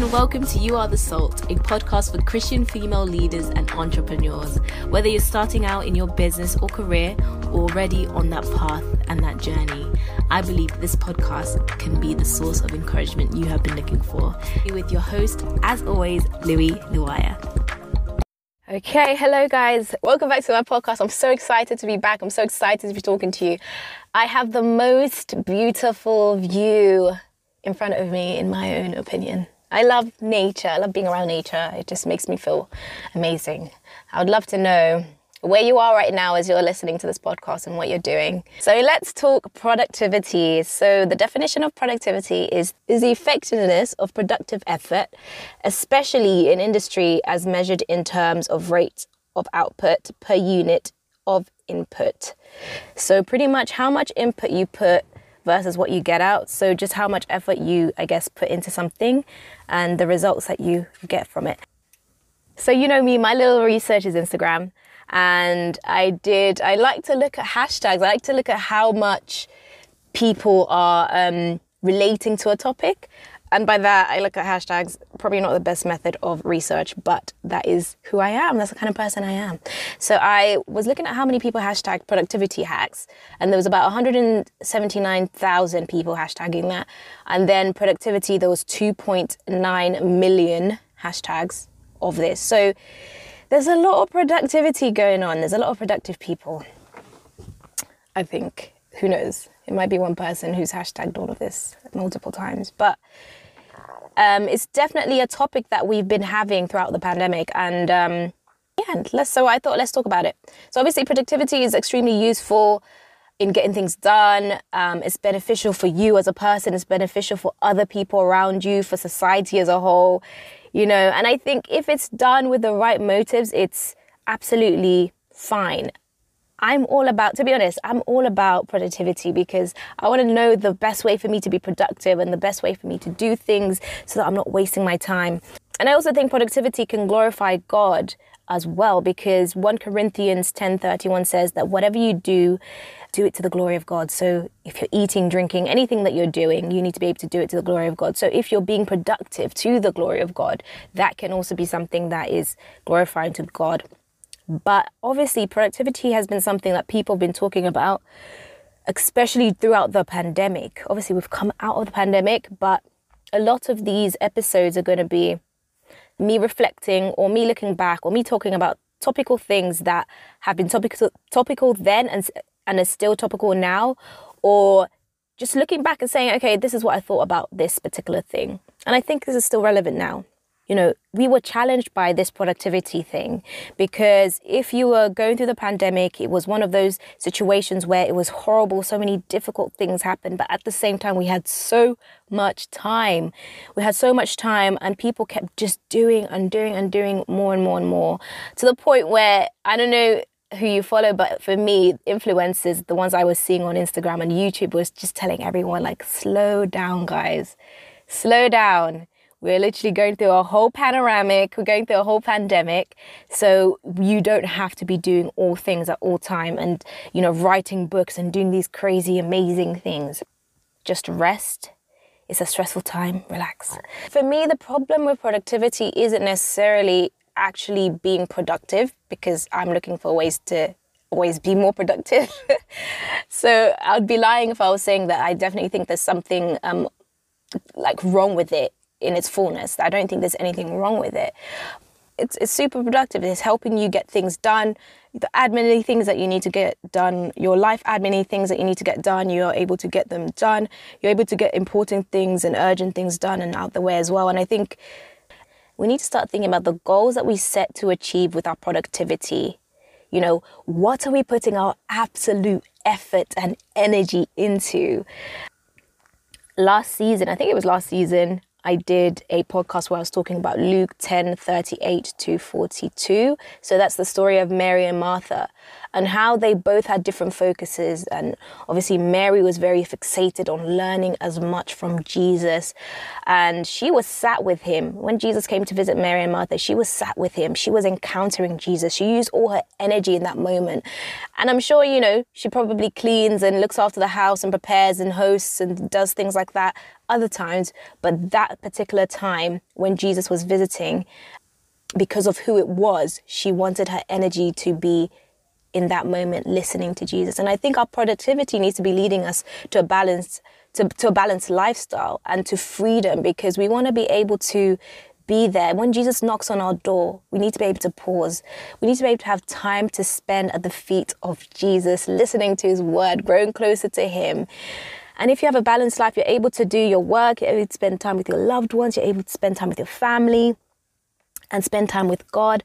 and welcome to You Are the Salt, a podcast for Christian female leaders and entrepreneurs. Whether you're starting out in your business or career or already on that path and that journey, I believe this podcast can be the source of encouragement you have been looking for. With your host, as always, Louis Luaya. Okay, hello guys. Welcome back to my podcast. I'm so excited to be back. I'm so excited to be talking to you. I have the most beautiful view in front of me, in my own opinion. I love nature. I love being around nature. It just makes me feel amazing. I would love to know where you are right now as you're listening to this podcast and what you're doing. So let's talk productivity. So the definition of productivity is is the effectiveness of productive effort, especially in industry as measured in terms of rate of output per unit of input. So pretty much how much input you put versus what you get out. So just how much effort you, I guess, put into something and the results that you get from it. So you know me, my little research is Instagram. And I did, I like to look at hashtags. I like to look at how much people are um, relating to a topic. And by that, I look at hashtags, probably not the best method of research, but that is who I am. That's the kind of person I am. So I was looking at how many people hashtag productivity hacks, and there was about 179,000 people hashtagging that. And then productivity, there was 2.9 million hashtags of this. So there's a lot of productivity going on. There's a lot of productive people. I think. Who knows? It might be one person who's hashtagged all of this multiple times. But um, it's definitely a topic that we've been having throughout the pandemic. And um, yeah, let's, so I thought let's talk about it. So obviously, productivity is extremely useful in getting things done. Um, it's beneficial for you as a person. It's beneficial for other people around you, for society as a whole. You know, and I think if it's done with the right motives, it's absolutely fine. I'm all about, to be honest, I'm all about productivity because I want to know the best way for me to be productive and the best way for me to do things so that I'm not wasting my time. And I also think productivity can glorify God as well because 1 Corinthians 10:31 says that whatever you do do it to the glory of God. So if you're eating, drinking, anything that you're doing, you need to be able to do it to the glory of God. So if you're being productive to the glory of God, that can also be something that is glorifying to God. But obviously, productivity has been something that people have been talking about, especially throughout the pandemic. Obviously, we've come out of the pandemic, but a lot of these episodes are going to be me reflecting or me looking back or me talking about topical things that have been topical topical then and and are still topical now or just looking back and saying okay this is what I thought about this particular thing and I think this is still relevant now you know, we were challenged by this productivity thing because if you were going through the pandemic, it was one of those situations where it was horrible, so many difficult things happened, but at the same time, we had so much time. We had so much time, and people kept just doing and doing and doing more and more and more to the point where I don't know who you follow, but for me, influencers, the ones I was seeing on Instagram and YouTube, was just telling everyone, like, slow down, guys, slow down we're literally going through a whole panoramic, we're going through a whole pandemic. So you don't have to be doing all things at all time and, you know, writing books and doing these crazy, amazing things. Just rest. It's a stressful time, relax. For me, the problem with productivity isn't necessarily actually being productive because I'm looking for ways to always be more productive. so I'd be lying if I was saying that I definitely think there's something um, like wrong with it in its fullness. I don't think there's anything wrong with it. It's, it's super productive. It's helping you get things done, the admin things that you need to get done, your life admin things that you need to get done, you're able to get them done. You're able to get important things and urgent things done and out the way as well. And I think we need to start thinking about the goals that we set to achieve with our productivity. You know, what are we putting our absolute effort and energy into? Last season, I think it was last season, I did a podcast where I was talking about Luke 10 38 to 42. So that's the story of Mary and Martha and how they both had different focuses. And obviously, Mary was very fixated on learning as much from Jesus. And she was sat with him. When Jesus came to visit Mary and Martha, she was sat with him. She was encountering Jesus. She used all her energy in that moment. And I'm sure, you know, she probably cleans and looks after the house and prepares and hosts and does things like that other times, but that particular time when Jesus was visiting, because of who it was, she wanted her energy to be in that moment listening to Jesus. And I think our productivity needs to be leading us to a balance to, to a balanced lifestyle and to freedom because we want to be able to be there. When Jesus knocks on our door, we need to be able to pause. We need to be able to have time to spend at the feet of Jesus, listening to his word, growing closer to him. And if you have a balanced life, you're able to do your work, you're able to spend time with your loved ones, you're able to spend time with your family and spend time with God.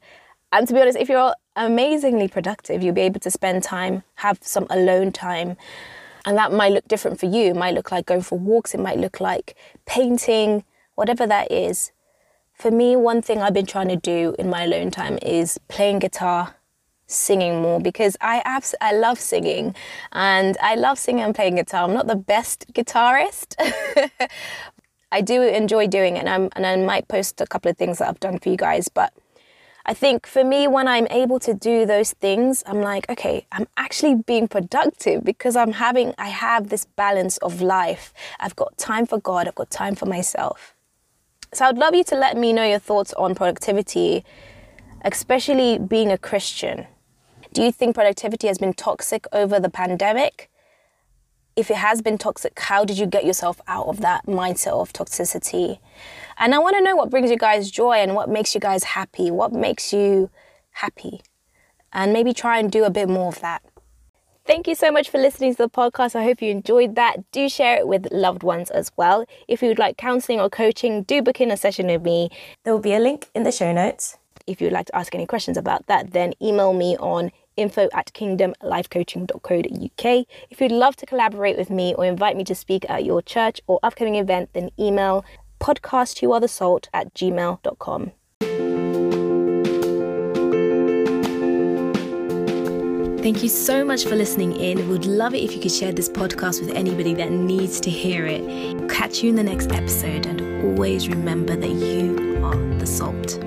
And to be honest, if you're amazingly productive, you'll be able to spend time, have some alone time. And that might look different for you. It might look like going for walks, it might look like painting, whatever that is. For me, one thing I've been trying to do in my alone time is playing guitar, singing more because I abs- I love singing and I love singing and playing guitar. I'm not the best guitarist. I do enjoy doing it and, I'm, and I might post a couple of things that I've done for you guys, but I think for me, when I'm able to do those things, I'm like, okay, I'm actually being productive because I'm having, I have this balance of life. I've got time for God, I've got time for myself. So I'd love you to let me know your thoughts on productivity, especially being a Christian. Do you think productivity has been toxic over the pandemic? If it has been toxic, how did you get yourself out of that mindset of toxicity? And I want to know what brings you guys joy and what makes you guys happy. What makes you happy? And maybe try and do a bit more of that. Thank you so much for listening to the podcast. I hope you enjoyed that. Do share it with loved ones as well. If you would like counseling or coaching, do book in a session with me. There will be a link in the show notes. If you'd like to ask any questions about that, then email me on info at kingdomlifecoaching.co.uk. If you'd love to collaborate with me or invite me to speak at your church or upcoming event, then email podcast at gmail.com. Thank you so much for listening in. Would love it if you could share this podcast with anybody that needs to hear it. Catch you in the next episode, and always remember that you are the salt.